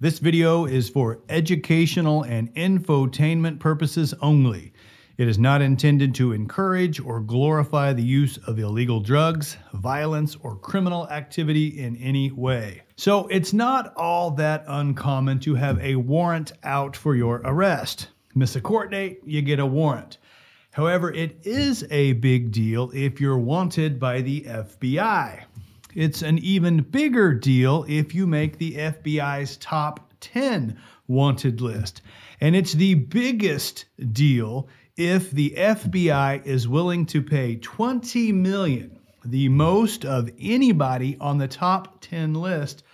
This video is for educational and infotainment purposes only. It is not intended to encourage or glorify the use of illegal drugs, violence, or criminal activity in any way. So it's not all that uncommon to have a warrant out for your arrest. Miss a court date, you get a warrant. However, it is a big deal if you're wanted by the FBI. It's an even bigger deal if you make the FBI's top 10 wanted list. And it's the biggest deal if the FBI is willing to pay 20 million, the most of anybody on the top 10 list,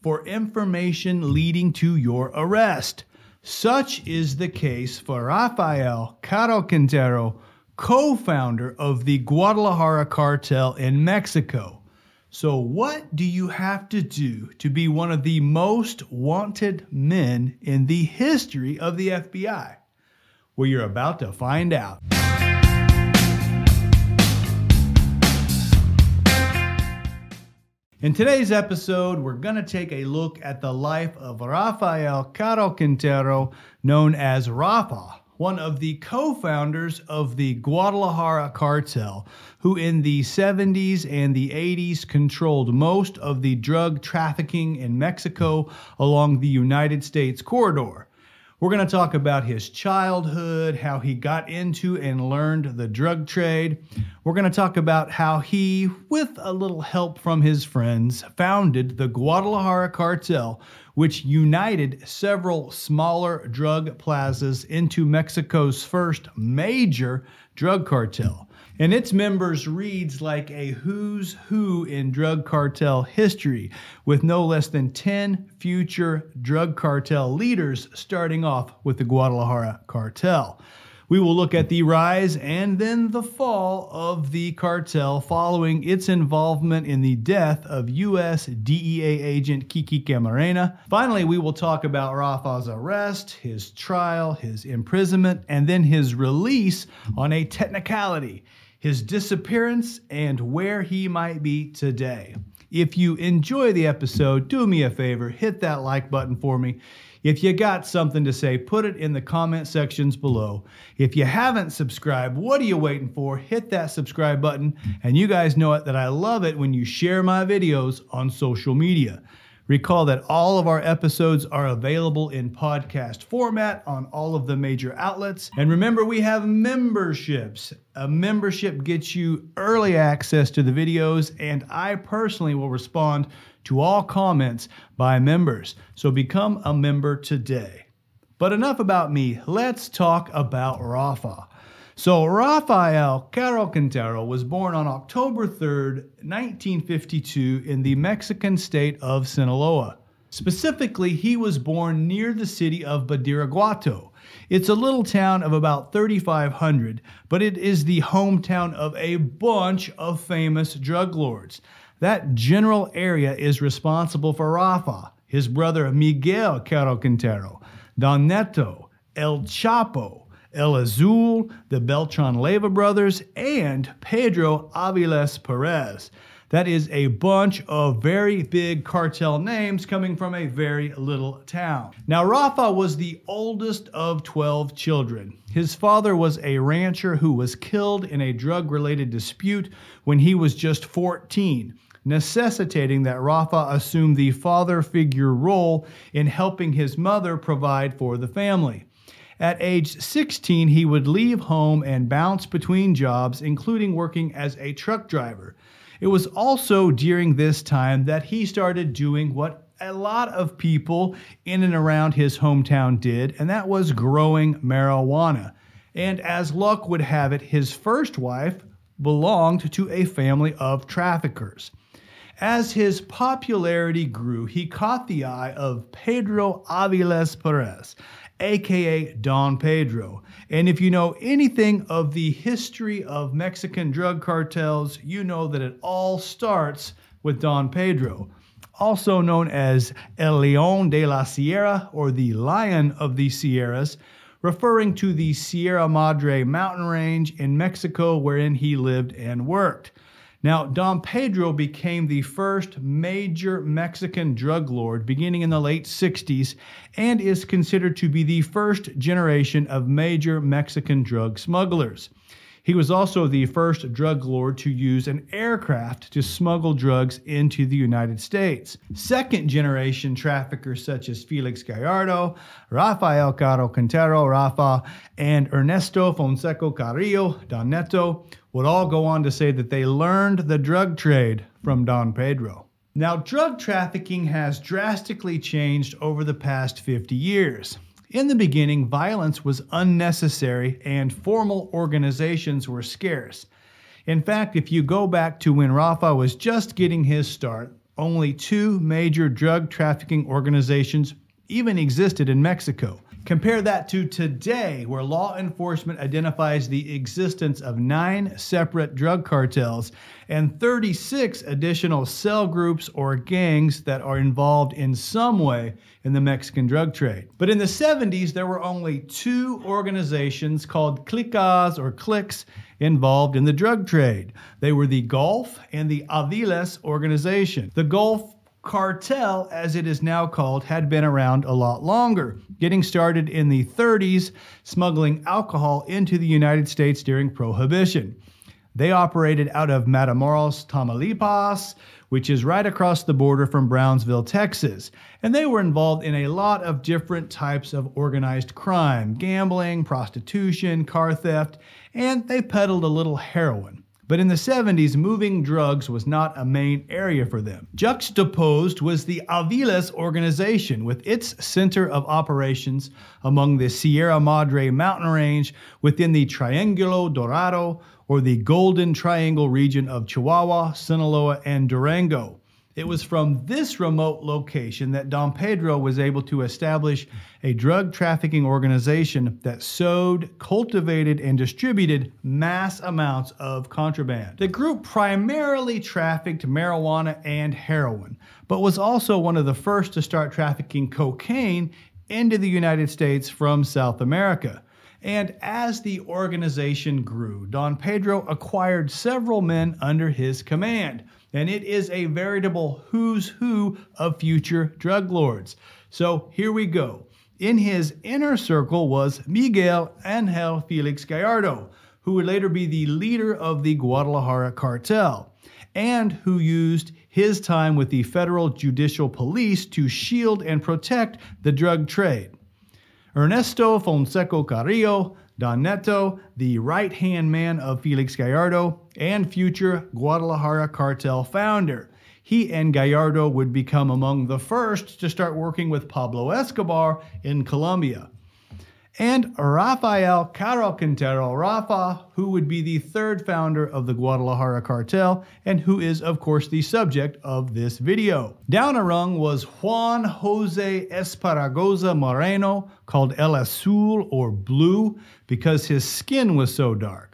for information leading to your arrest. Such is the case for Rafael Caro Quintero, co founder of the Guadalajara cartel in Mexico. So, what do you have to do to be one of the most wanted men in the history of the FBI? Well, you're about to find out. In today's episode, we're going to take a look at the life of Rafael Caro Quintero, known as Rafa one of the co founders of the Guadalajara cartel, who in the 70s and the 80s controlled most of the drug trafficking in Mexico along the United States corridor. We're going to talk about his childhood, how he got into and learned the drug trade. We're going to talk about how he, with a little help from his friends, founded the Guadalajara cartel, which united several smaller drug plazas into Mexico's first major drug cartel and its members reads like a who's who in drug cartel history, with no less than 10 future drug cartel leaders starting off with the Guadalajara cartel. We will look at the rise and then the fall of the cartel following its involvement in the death of U.S. DEA agent Kiki Camarena. Finally, we will talk about Rafa's arrest, his trial, his imprisonment, and then his release on a technicality his disappearance, and where he might be today. If you enjoy the episode, do me a favor, hit that like button for me. If you got something to say, put it in the comment sections below. If you haven't subscribed, what are you waiting for? Hit that subscribe button. And you guys know it that I love it when you share my videos on social media. Recall that all of our episodes are available in podcast format on all of the major outlets. And remember, we have memberships. A membership gets you early access to the videos, and I personally will respond to all comments by members. So become a member today. But enough about me. Let's talk about Rafa. So Rafael Caro Quintero was born on October 3rd, 1952 in the Mexican state of Sinaloa. Specifically, he was born near the city of Badiraguato. It's a little town of about 3,500, but it is the hometown of a bunch of famous drug lords. That general area is responsible for Rafa, his brother Miguel Caro Quintero, Don Neto, El Chapo, El Azul, the Beltran Leyva brothers, and Pedro Aviles Perez. That is a bunch of very big cartel names coming from a very little town. Now, Rafa was the oldest of 12 children. His father was a rancher who was killed in a drug related dispute when he was just 14 necessitating that Rafa assume the father figure role in helping his mother provide for the family. At age 16, he would leave home and bounce between jobs, including working as a truck driver. It was also during this time that he started doing what a lot of people in and around his hometown did, and that was growing marijuana. And as luck would have it, his first wife belonged to a family of traffickers. As his popularity grew, he caught the eye of Pedro Aviles Perez, aka Don Pedro. And if you know anything of the history of Mexican drug cartels, you know that it all starts with Don Pedro, also known as El León de la Sierra or the Lion of the Sierras, referring to the Sierra Madre mountain range in Mexico wherein he lived and worked. Now, Don Pedro became the first major Mexican drug lord beginning in the late 60s and is considered to be the first generation of major Mexican drug smugglers. He was also the first drug lord to use an aircraft to smuggle drugs into the United States. Second generation traffickers such as Felix Gallardo, Rafael Caro Quintero, Rafa, and Ernesto Fonseca Carrillo, Don Neto, would all go on to say that they learned the drug trade from Don Pedro. Now, drug trafficking has drastically changed over the past 50 years. In the beginning, violence was unnecessary and formal organizations were scarce. In fact, if you go back to when Rafa was just getting his start, only two major drug trafficking organizations even existed in Mexico. Compare that to today, where law enforcement identifies the existence of nine separate drug cartels and 36 additional cell groups or gangs that are involved in some way in the Mexican drug trade. But in the 70s, there were only two organizations called clicas or cliques involved in the drug trade. They were the Gulf and the Aviles organization. The Gulf cartel, as it is now called, had been around a lot longer, getting started in the 30s, smuggling alcohol into the United States during Prohibition. They operated out of Matamoros, Tamaulipas, which is right across the border from Brownsville, Texas. And they were involved in a lot of different types of organized crime gambling, prostitution, car theft, and they peddled a little heroin. But in the 70s, moving drugs was not a main area for them. Juxtaposed was the Aviles organization, with its center of operations among the Sierra Madre mountain range within the Triangulo Dorado, or the Golden Triangle region of Chihuahua, Sinaloa, and Durango. It was from this remote location that Don Pedro was able to establish a drug trafficking organization that sowed, cultivated, and distributed mass amounts of contraband. The group primarily trafficked marijuana and heroin, but was also one of the first to start trafficking cocaine into the United States from South America. And as the organization grew, Don Pedro acquired several men under his command and it is a veritable who's who of future drug lords. So here we go. In his inner circle was Miguel Angel Felix Gallardo, who would later be the leader of the Guadalajara cartel, and who used his time with the federal judicial police to shield and protect the drug trade. Ernesto Fonseca Carrillo, Don Neto, the right hand man of Felix Gallardo, and future Guadalajara cartel founder. He and Gallardo would become among the first to start working with Pablo Escobar in Colombia and Rafael Caro Quintero Rafa, who would be the third founder of the Guadalajara cartel and who is, of course, the subject of this video. Down a rung was Juan Jose Esparragoza Moreno, called El Azul or Blue, because his skin was so dark.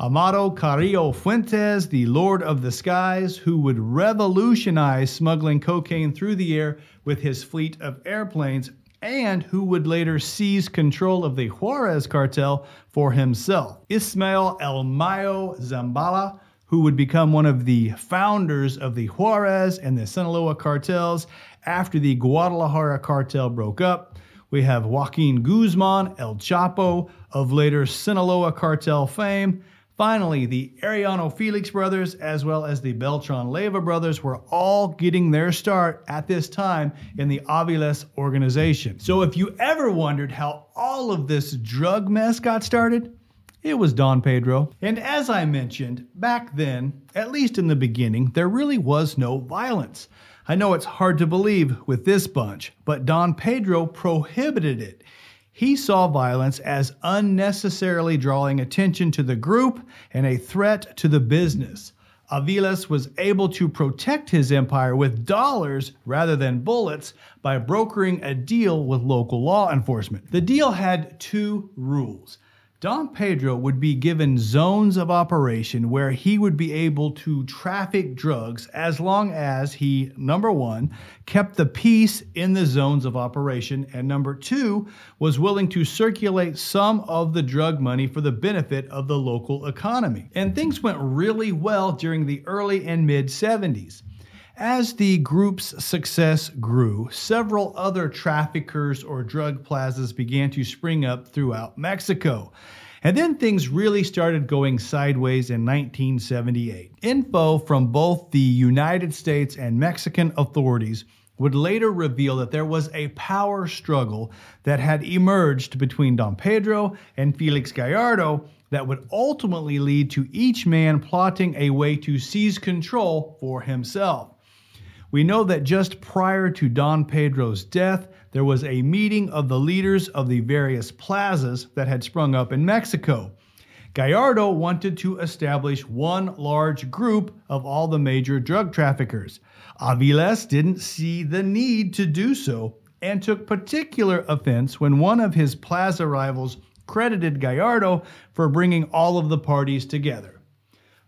Amado Carrillo Fuentes, the Lord of the Skies, who would revolutionize smuggling cocaine through the air with his fleet of airplanes and who would later seize control of the Juarez cartel for himself. Ismael El Mayo Zambada, who would become one of the founders of the Juarez and the Sinaloa cartels after the Guadalajara cartel broke up. We have Joaquin Guzman, El Chapo, of later Sinaloa cartel fame, Finally, the Arellano Felix brothers, as well as the Beltran Leyva brothers, were all getting their start at this time in the Aviles organization. So, if you ever wondered how all of this drug mess got started, it was Don Pedro. And as I mentioned, back then, at least in the beginning, there really was no violence. I know it's hard to believe with this bunch, but Don Pedro prohibited it. He saw violence as unnecessarily drawing attention to the group and a threat to the business. Aviles was able to protect his empire with dollars rather than bullets by brokering a deal with local law enforcement. The deal had two rules Don Pedro would be given zones of operation where he would be able to traffic drugs as long as he, number one, kept the peace in the zones of operation, and number two, was willing to circulate some of the drug money for the benefit of the local economy. And things went really well during the early and mid 70s. As the group's success grew, several other traffickers or drug plazas began to spring up throughout Mexico. And then things really started going sideways in 1978. Info from both the United States and Mexican authorities would later reveal that there was a power struggle that had emerged between Don Pedro and Felix Gallardo that would ultimately lead to each man plotting a way to seize control for himself. We know that just prior to Don Pedro's death, there was a meeting of the leaders of the various plazas that had sprung up in Mexico. Gallardo wanted to establish one large group of all the major drug traffickers. Aviles didn't see the need to do so and took particular offense when one of his plaza rivals credited Gallardo for bringing all of the parties together.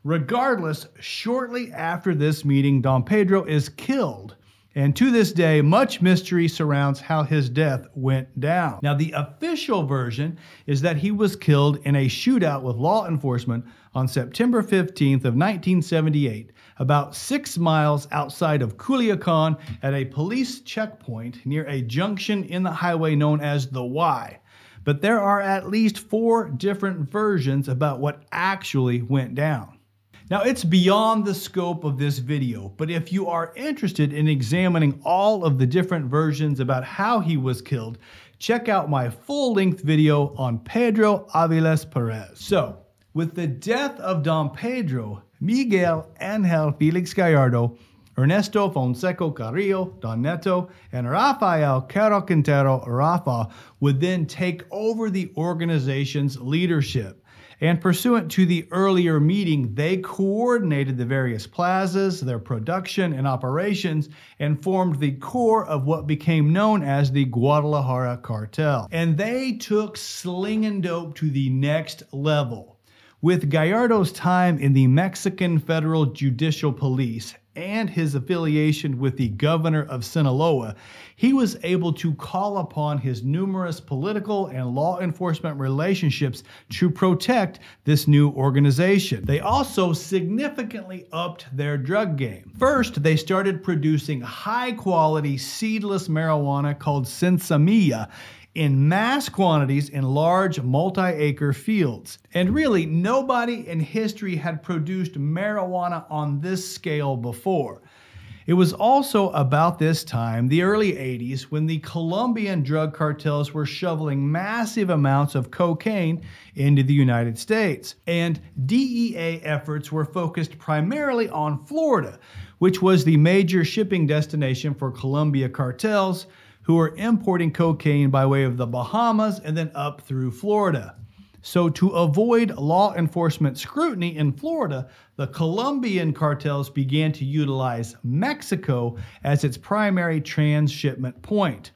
Regardless, shortly after this meeting, Don Pedro is killed. And to this day, much mystery surrounds how his death went down. Now, the official version is that he was killed in a shootout with law enforcement on September 15th of 1978, about six miles outside of Culiacan at a police checkpoint near a junction in the highway known as the Y. But there are at least four different versions about what actually went down. Now, it's beyond the scope of this video, but if you are interested in examining all of the different versions about how he was killed, check out my full-length video on Pedro Aviles Perez. So, with the death of Don Pedro, Miguel Angel Felix Gallardo, Ernesto Fonseca Carrillo, Don Neto, and Rafael Caro Quintero Rafa would then take over the organization's leadership. And pursuant to the earlier meeting, they coordinated the various plazas, their production and operations, and formed the core of what became known as the Guadalajara Cartel. And they took slinging dope to the next level. With Gallardo's time in the Mexican Federal Judicial Police and his affiliation with the governor of Sinaloa, he was able to call upon his numerous political and law enforcement relationships to protect this new organization. They also significantly upped their drug game. First, they started producing high quality seedless marijuana called Sinsemilla in mass quantities in large multi acre fields. And really, nobody in history had produced marijuana on this scale before. It was also about this time, the early 80s, when the Colombian drug cartels were shoveling massive amounts of cocaine into the United States. And DEA efforts were focused primarily on Florida, which was the major shipping destination for Colombia cartels who were importing cocaine by way of the Bahamas and then up through Florida. So, to avoid law enforcement scrutiny in Florida, the Colombian cartels began to utilize Mexico as its primary transshipment point.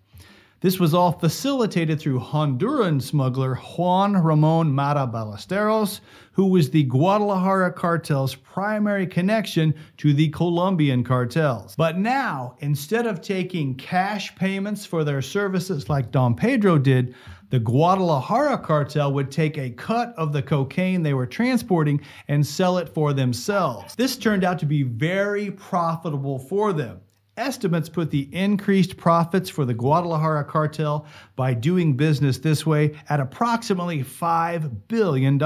This was all facilitated through Honduran smuggler Juan Ramon Matta Ballesteros, who was the Guadalajara cartel's primary connection to the Colombian cartels. But now, instead of taking cash payments for their services like Don Pedro did, the Guadalajara cartel would take a cut of the cocaine they were transporting and sell it for themselves. This turned out to be very profitable for them. Estimates put the increased profits for the Guadalajara cartel by doing business this way at approximately $5 billion.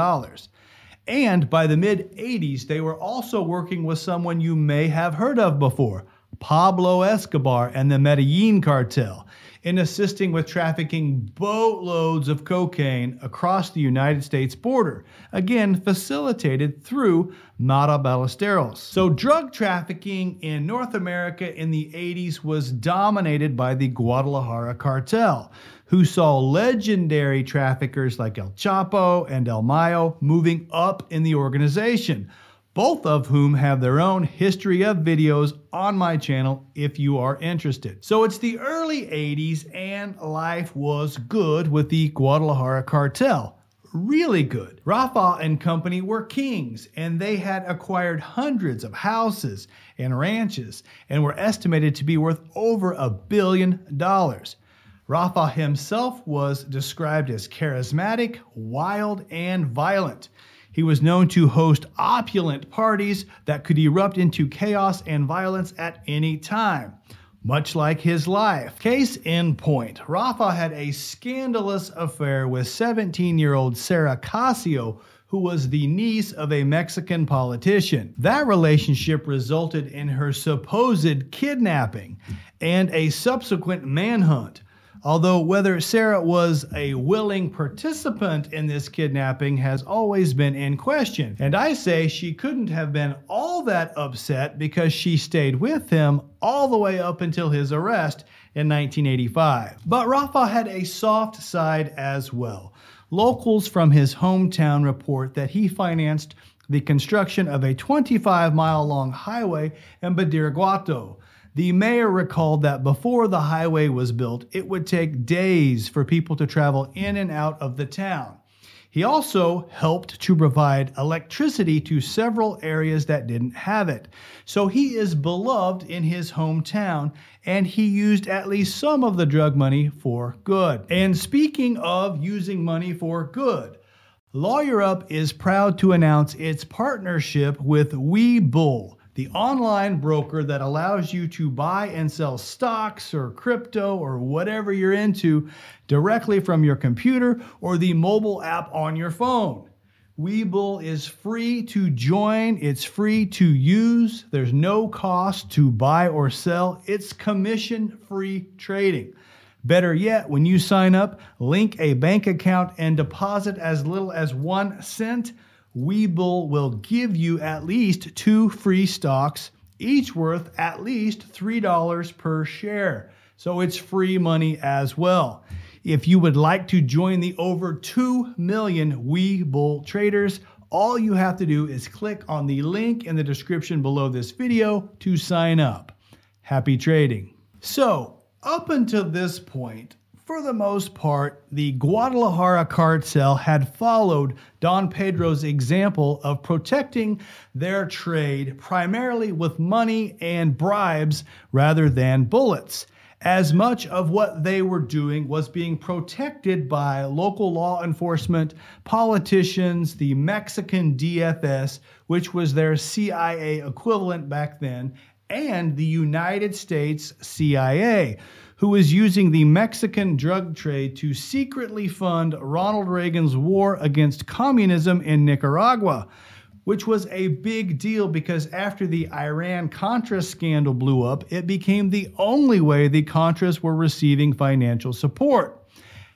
And by the mid 80s, they were also working with someone you may have heard of before Pablo Escobar and the Medellin cartel in assisting with trafficking boatloads of cocaine across the United States border, again facilitated through Matta Ballesteros. So, drug trafficking in North America in the 80s was dominated by the Guadalajara cartel, who saw legendary traffickers like El Chapo and El Mayo moving up in the organization both of whom have their own history of videos on my channel if you are interested. So it's the early 80s and life was good with the Guadalajara cartel. really good. Rafa and company were kings, and they had acquired hundreds of houses and ranches and were estimated to be worth over a billion dollars. Rafa himself was described as charismatic, wild, and violent. He was known to host opulent parties that could erupt into chaos and violence at any time, much like his life. Case in point, Rafa had a scandalous affair with 17 year old Sarah Casio, who was the niece of a Mexican politician. That relationship resulted in her supposed kidnapping and a subsequent manhunt. Although whether Sarah was a willing participant in this kidnapping has always been in question. And I say she couldn't have been all that upset because she stayed with him all the way up until his arrest in 1985. But Rafa had a soft side as well. Locals from his hometown report that he financed the construction of a 25 mile long highway in Badiraguato the mayor recalled that before the highway was built, it would take days for people to travel in and out of the town. He also helped to provide electricity to several areas that didn't have it. So he is beloved in his hometown, and he used at least some of the drug money for good. And speaking of using money for good, LawyerUp is proud to announce its partnership with Webull the online broker that allows you to buy and sell stocks or crypto or whatever you're into directly from your computer or the mobile app on your phone. Webull is free to join, it's free to use, there's no cost to buy or sell, it's commission free trading. Better yet, when you sign up, link a bank account and deposit as little as one cent Webull will give you at least two free stocks, each worth at least $3 per share. So it's free money as well. If you would like to join the over 2 million Webull traders, all you have to do is click on the link in the description below this video to sign up. Happy trading. So, up until this point, for the most part, the Guadalajara cartel had followed Don Pedro's example of protecting their trade primarily with money and bribes rather than bullets. As much of what they were doing was being protected by local law enforcement, politicians, the Mexican DFS, which was their CIA equivalent back then, and the United States CIA who was using the Mexican drug trade to secretly fund Ronald Reagan's war against communism in Nicaragua, which was a big deal because after the Iran Contra scandal blew up, it became the only way the Contras were receiving financial support.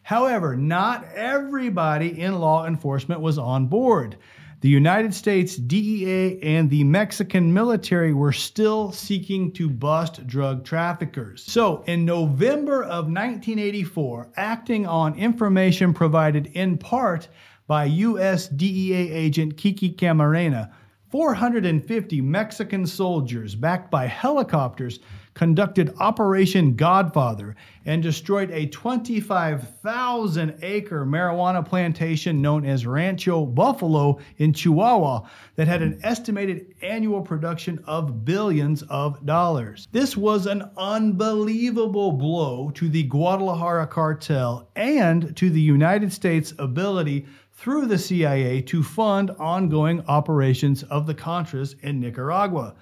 However, not everybody in law enforcement was on board the United States DEA and the Mexican military were still seeking to bust drug traffickers. So, in November of 1984, acting on information provided in part by U.S. DEA agent Kiki Camarena, 450 Mexican soldiers, backed by helicopters, conducted Operation Godfather and destroyed a 25,000 acre marijuana plantation known as Rancho Buffalo in Chihuahua that had an estimated annual production of billions of dollars. This was an unbelievable blow to the Guadalajara cartel and to the United States' ability through the CIA to fund ongoing operations of the Contras in Nicaragua.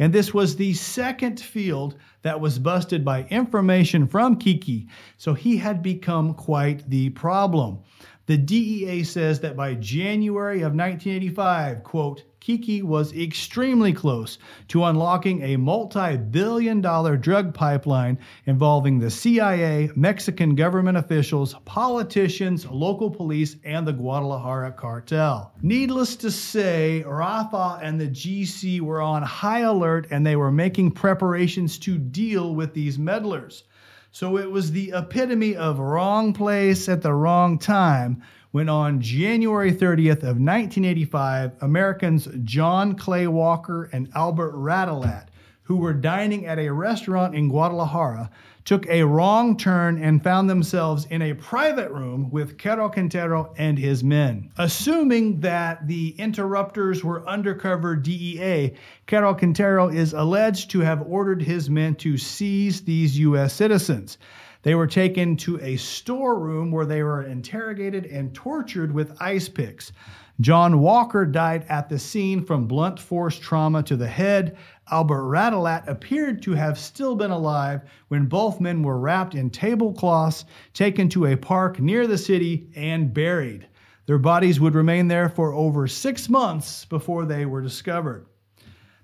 And this was the second field that was busted by information from Kiki, so he had become quite the problem. The DEA says that by January of 1985, quote, Kiki was extremely close to unlocking a multi billion dollar drug pipeline involving the CIA, Mexican government officials, politicians, local police, and the Guadalajara cartel. Needless to say, Rafa and the GC were on high alert and they were making preparations to deal with these meddlers. So it was the epitome of wrong place at the wrong time when on January 30th of 1985, Americans John Clay Walker and Albert Radelat, who were dining at a restaurant in Guadalajara, took a wrong turn and found themselves in a private room with Caro Quintero and his men. Assuming that the interrupters were undercover DEA, Caro Quintero is alleged to have ordered his men to seize these U.S. citizens. They were taken to a storeroom where they were interrogated and tortured with ice picks. John Walker died at the scene from blunt force trauma to the head. Albert Radelat appeared to have still been alive when both men were wrapped in tablecloths, taken to a park near the city, and buried. Their bodies would remain there for over six months before they were discovered.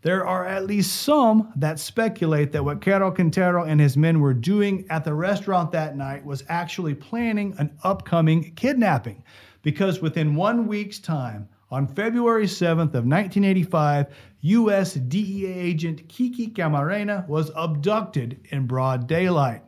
There are at least some that speculate that what Caro Quintero and his men were doing at the restaurant that night was actually planning an upcoming kidnapping. Because within one week's time, on February 7th of 1985, U.S. DEA agent Kiki Camarena was abducted in broad daylight.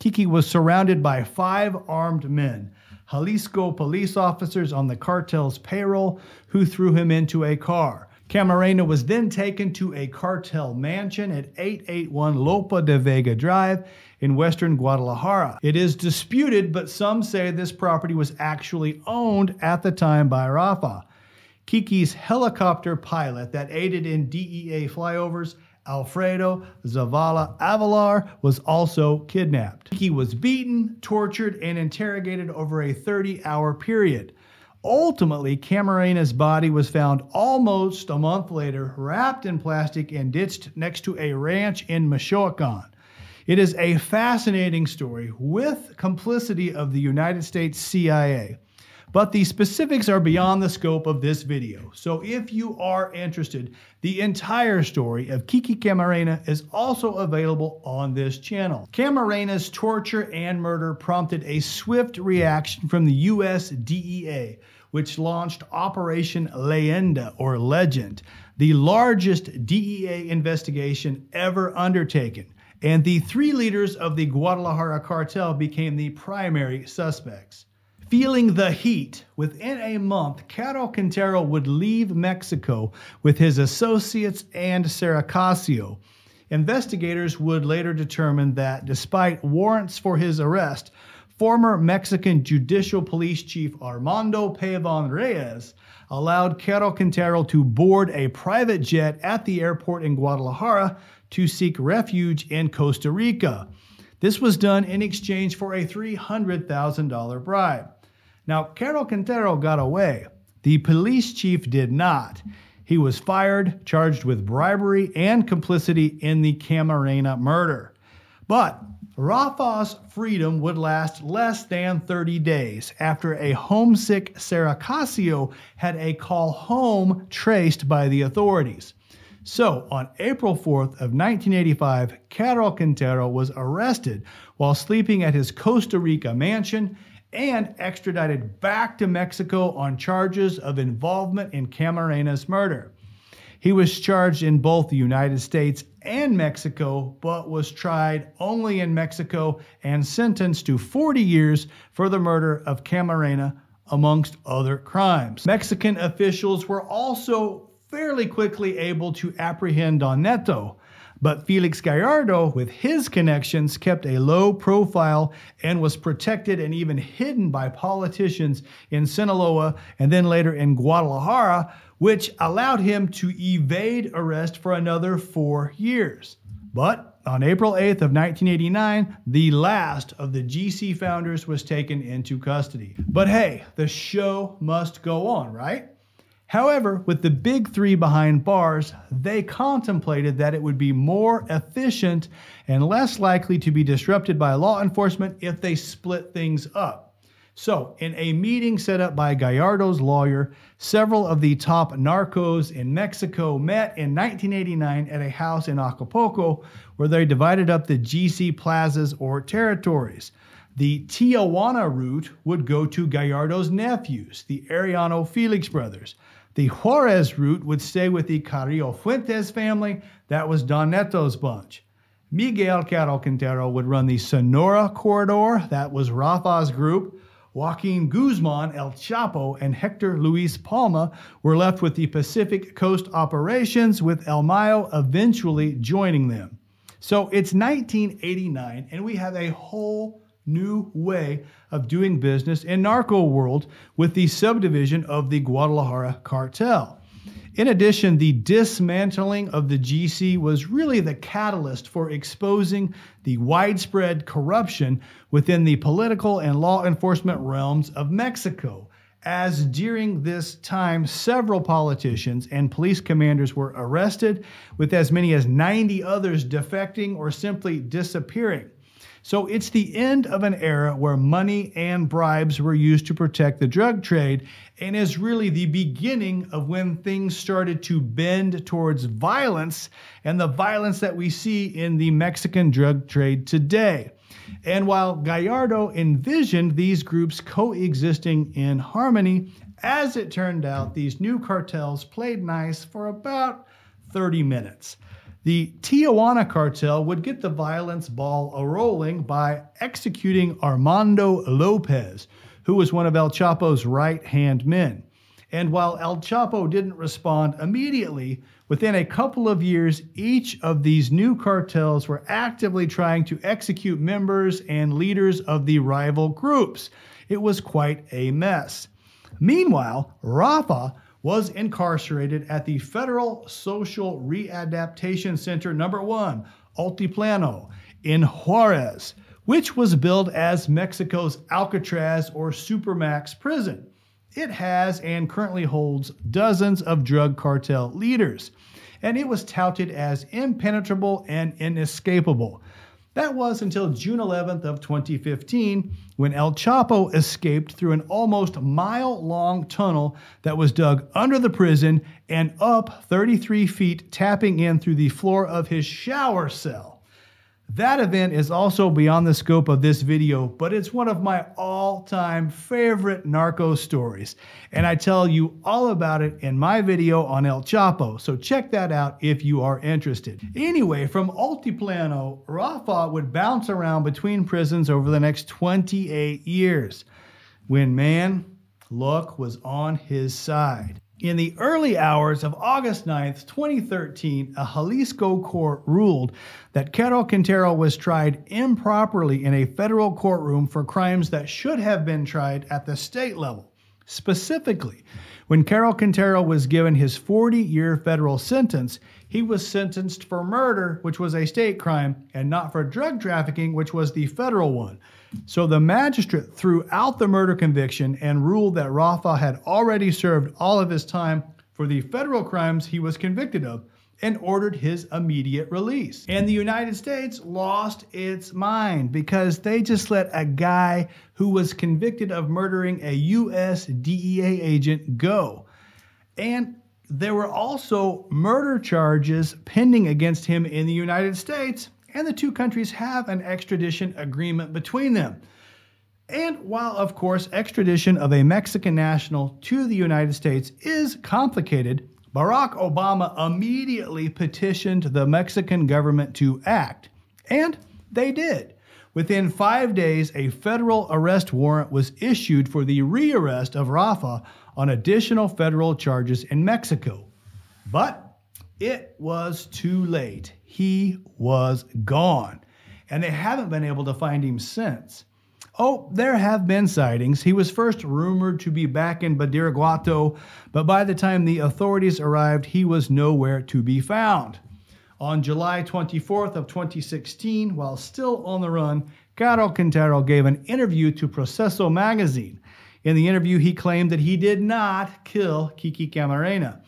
Kiki was surrounded by five armed men, Jalisco police officers on the cartel's payroll, who threw him into a car. Camarena was then taken to a cartel mansion at 881 Lope de Vega Drive in western Guadalajara. It is disputed, but some say this property was actually owned at the time by Rafa. Kiki's helicopter pilot that aided in DEA flyovers, Alfredo Zavala Avelar, was also kidnapped. Kiki was beaten, tortured, and interrogated over a 30 hour period. Ultimately, Camarena's body was found almost a month later, wrapped in plastic and ditched next to a ranch in Michoacan. It is a fascinating story with complicity of the United States CIA. But the specifics are beyond the scope of this video. So if you are interested, the entire story of Kiki Camarena is also available on this channel. Camarena's torture and murder prompted a swift reaction from the US DEA, which launched Operation Leyenda or Legend, the largest DEA investigation ever undertaken. And the three leaders of the Guadalajara cartel became the primary suspects. Feeling the heat, within a month, Caro Quintero would leave Mexico with his associates and Sarah Casio. Investigators would later determine that despite warrants for his arrest, former Mexican Judicial Police Chief Armando Pavon Reyes allowed Caro Quintero to board a private jet at the airport in Guadalajara to seek refuge in Costa Rica. This was done in exchange for a $300,000 bribe. Now, Caro Quintero got away. The police chief did not. He was fired, charged with bribery and complicity in the Camarena murder. But Rafa's freedom would last less than 30 days after a homesick Sarah Casio had a call home traced by the authorities. So, on April 4th of 1985, Caro Quintero was arrested while sleeping at his Costa Rica mansion and extradited back to Mexico on charges of involvement in Camarena's murder. He was charged in both the United States and Mexico, but was tried only in Mexico and sentenced to 40 years for the murder of Camarena, amongst other crimes. Mexican officials were also fairly quickly able to apprehend Don Neto, but Felix Gallardo, with his connections, kept a low profile and was protected and even hidden by politicians in Sinaloa and then later in Guadalajara, which allowed him to evade arrest for another four years. But on April 8th of 1989, the last of the GC founders was taken into custody. But hey, the show must go on, right? However, with the big three behind bars, they contemplated that it would be more efficient and less likely to be disrupted by law enforcement if they split things up. So, in a meeting set up by Gallardo's lawyer, several of the top narcos in Mexico met in 1989 at a house in Acapulco where they divided up the GC plazas or territories. The Tijuana route would go to Gallardo's nephews, the Arellano Felix brothers. The Juarez route would stay with the Carrillo Fuentes family. That was Don Neto's bunch. Miguel Caro Quintero would run the Sonora corridor. That was Rafa's group. Joaquin Guzman, El Chapo, and Hector Luis Palma were left with the Pacific Coast operations, with El Mayo eventually joining them. So it's 1989, and we have a whole new way of doing business in narco world with the subdivision of the Guadalajara cartel. In addition, the dismantling of the GC was really the catalyst for exposing the widespread corruption within the political and law enforcement realms of Mexico. As during this time, several politicians and police commanders were arrested, with as many as 90 others defecting or simply disappearing. So it's the end of an era where money and bribes were used to protect the drug trade and is really the beginning of when things started to bend towards violence and the violence that we see in the Mexican drug trade today. And while Gallardo envisioned these groups coexisting in harmony, as it turned out, these new cartels played nice for about 30 minutes. The Tijuana cartel would get the violence ball a rolling by executing Armando Lopez, who was one of El Chapo's right hand men. And while El Chapo didn't respond immediately, within a couple of years, each of these new cartels were actively trying to execute members and leaders of the rival groups. It was quite a mess. Meanwhile, Rafa was incarcerated at the Federal Social Readaptation Center number 1, Altiplano, in Juarez, which was billed as Mexico's Alcatraz or Supermax prison. It has and currently holds dozens of drug cartel leaders, and it was touted as impenetrable and inescapable. That was until June 11th of 2015 when El Chapo escaped through an almost mile-long tunnel that was dug under the prison and up 33 feet tapping in through the floor of his shower cell. That event is also beyond the scope of this video, but it's one of my all time favorite narco stories. And I tell you all about it in my video on El Chapo, so check that out if you are interested. Anyway, from Altiplano, Rafa would bounce around between prisons over the next 28 years when man, luck was on his side. In the early hours of August 9th, 2013, a Jalisco court ruled that Caro Quintero was tried improperly in a federal courtroom for crimes that should have been tried at the state level. Specifically, when Caro Quintero was given his 40 year federal sentence, he was sentenced for murder, which was a state crime, and not for drug trafficking, which was the federal one. So the magistrate threw out the murder conviction and ruled that Rafa had already served all of his time for the federal crimes he was convicted of and ordered his immediate release. And the United States lost its mind because they just let a guy who was convicted of murdering a US DEA agent go. And there were also murder charges pending against him in the United States and the two countries have an extradition agreement between them. And while, of course, extradition of a Mexican national to the United States is complicated, Barack Obama immediately petitioned the Mexican government to act. And they did. Within five days, a federal arrest warrant was issued for the rearrest of Rafa on additional federal charges in Mexico. But it was too late. He was gone, and they haven't been able to find him since. Oh, there have been sightings. He was first rumored to be back in Badiraguato, but by the time the authorities arrived, he was nowhere to be found. On July 24th of 2016, while still on the run, Caro Quintero gave an interview to Proceso magazine. In the interview, he claimed that he did not kill Kiki Camarena.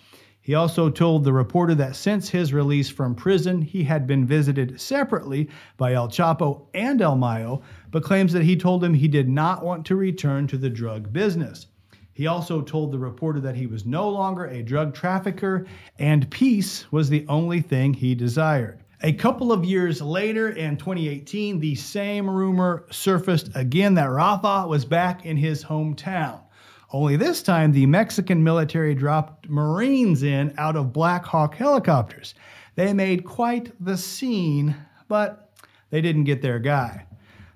He also told the reporter that since his release from prison, he had been visited separately by El Chapo and El Mayo, but claims that he told him he did not want to return to the drug business. He also told the reporter that he was no longer a drug trafficker and peace was the only thing he desired. A couple of years later, in 2018, the same rumor surfaced again that Rafa was back in his hometown. Only this time, the Mexican military dropped Marines in out of Black Hawk helicopters. They made quite the scene, but they didn't get their guy.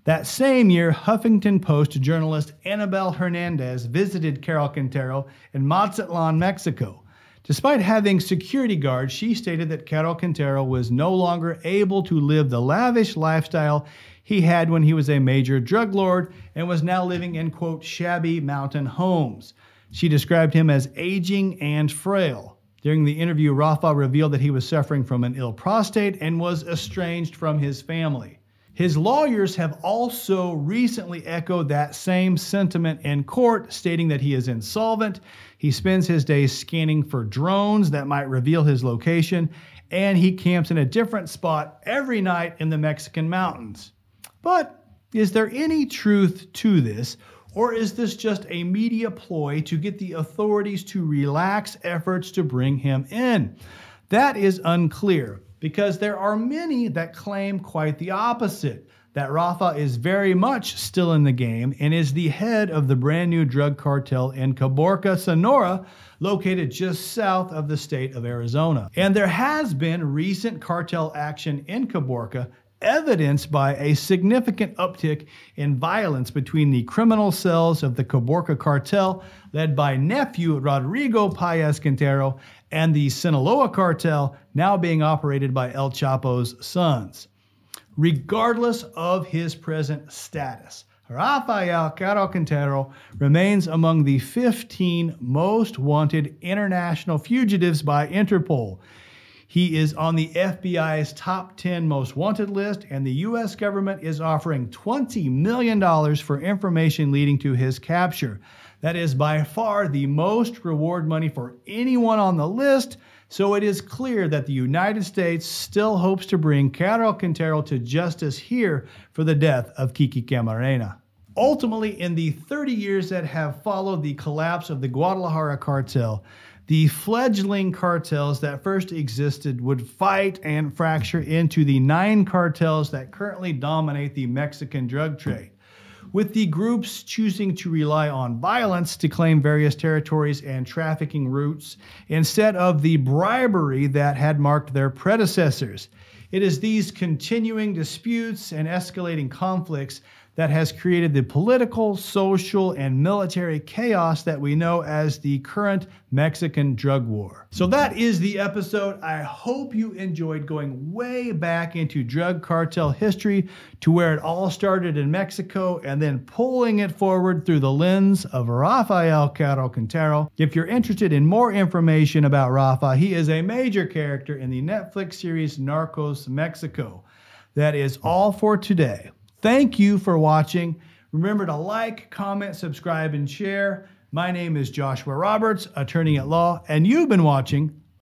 That same year, Huffington Post journalist Anabel Hernandez visited Caro Quintero in Mazatlan, Mexico. Despite having security guards, she stated that Caro Quintero was no longer able to live the lavish lifestyle he had when he was a major drug lord and was now living in, quote, shabby mountain homes. She described him as aging and frail. During the interview, Rafa revealed that he was suffering from an ill prostate and was estranged from his family. His lawyers have also recently echoed that same sentiment in court, stating that he is insolvent. He spends his days scanning for drones that might reveal his location, and he camps in a different spot every night in the Mexican mountains. But is there any truth to this, or is this just a media ploy to get the authorities to relax efforts to bring him in? That is unclear because there are many that claim quite the opposite that Rafa is very much still in the game and is the head of the brand new drug cartel in Caborca, Sonora, located just south of the state of Arizona. And there has been recent cartel action in Caborca evidenced by a significant uptick in violence between the criminal cells of the Caborca cartel, led by nephew Rodrigo Paez Quintero, and the Sinaloa cartel, now being operated by El Chapo's sons. Regardless of his present status, Rafael Caro Quintero remains among the 15 most wanted international fugitives by Interpol. He is on the FBI's top 10 most wanted list, and the U.S. government is offering $20 million for information leading to his capture. That is by far the most reward money for anyone on the list, so it is clear that the United States still hopes to bring Caro Quintero to justice here for the death of Kiki Camarena. Ultimately, in the 30 years that have followed the collapse of the Guadalajara cartel, the fledgling cartels that first existed would fight and fracture into the nine cartels that currently dominate the Mexican drug trade. With the groups choosing to rely on violence to claim various territories and trafficking routes instead of the bribery that had marked their predecessors. It is these continuing disputes and escalating conflicts that has created the political, social, and military chaos that we know as the current Mexican drug war. So that is the episode. I hope you enjoyed going way back into drug cartel history to where it all started in Mexico and then pulling it forward through the lens of Rafael Caro Quintero. If you're interested in more information about Rafa, he is a major character in the Netflix series Narcos Mexico. That is all for today. Thank you for watching. Remember to like, comment, subscribe, and share. My name is Joshua Roberts, attorney at law, and you've been watching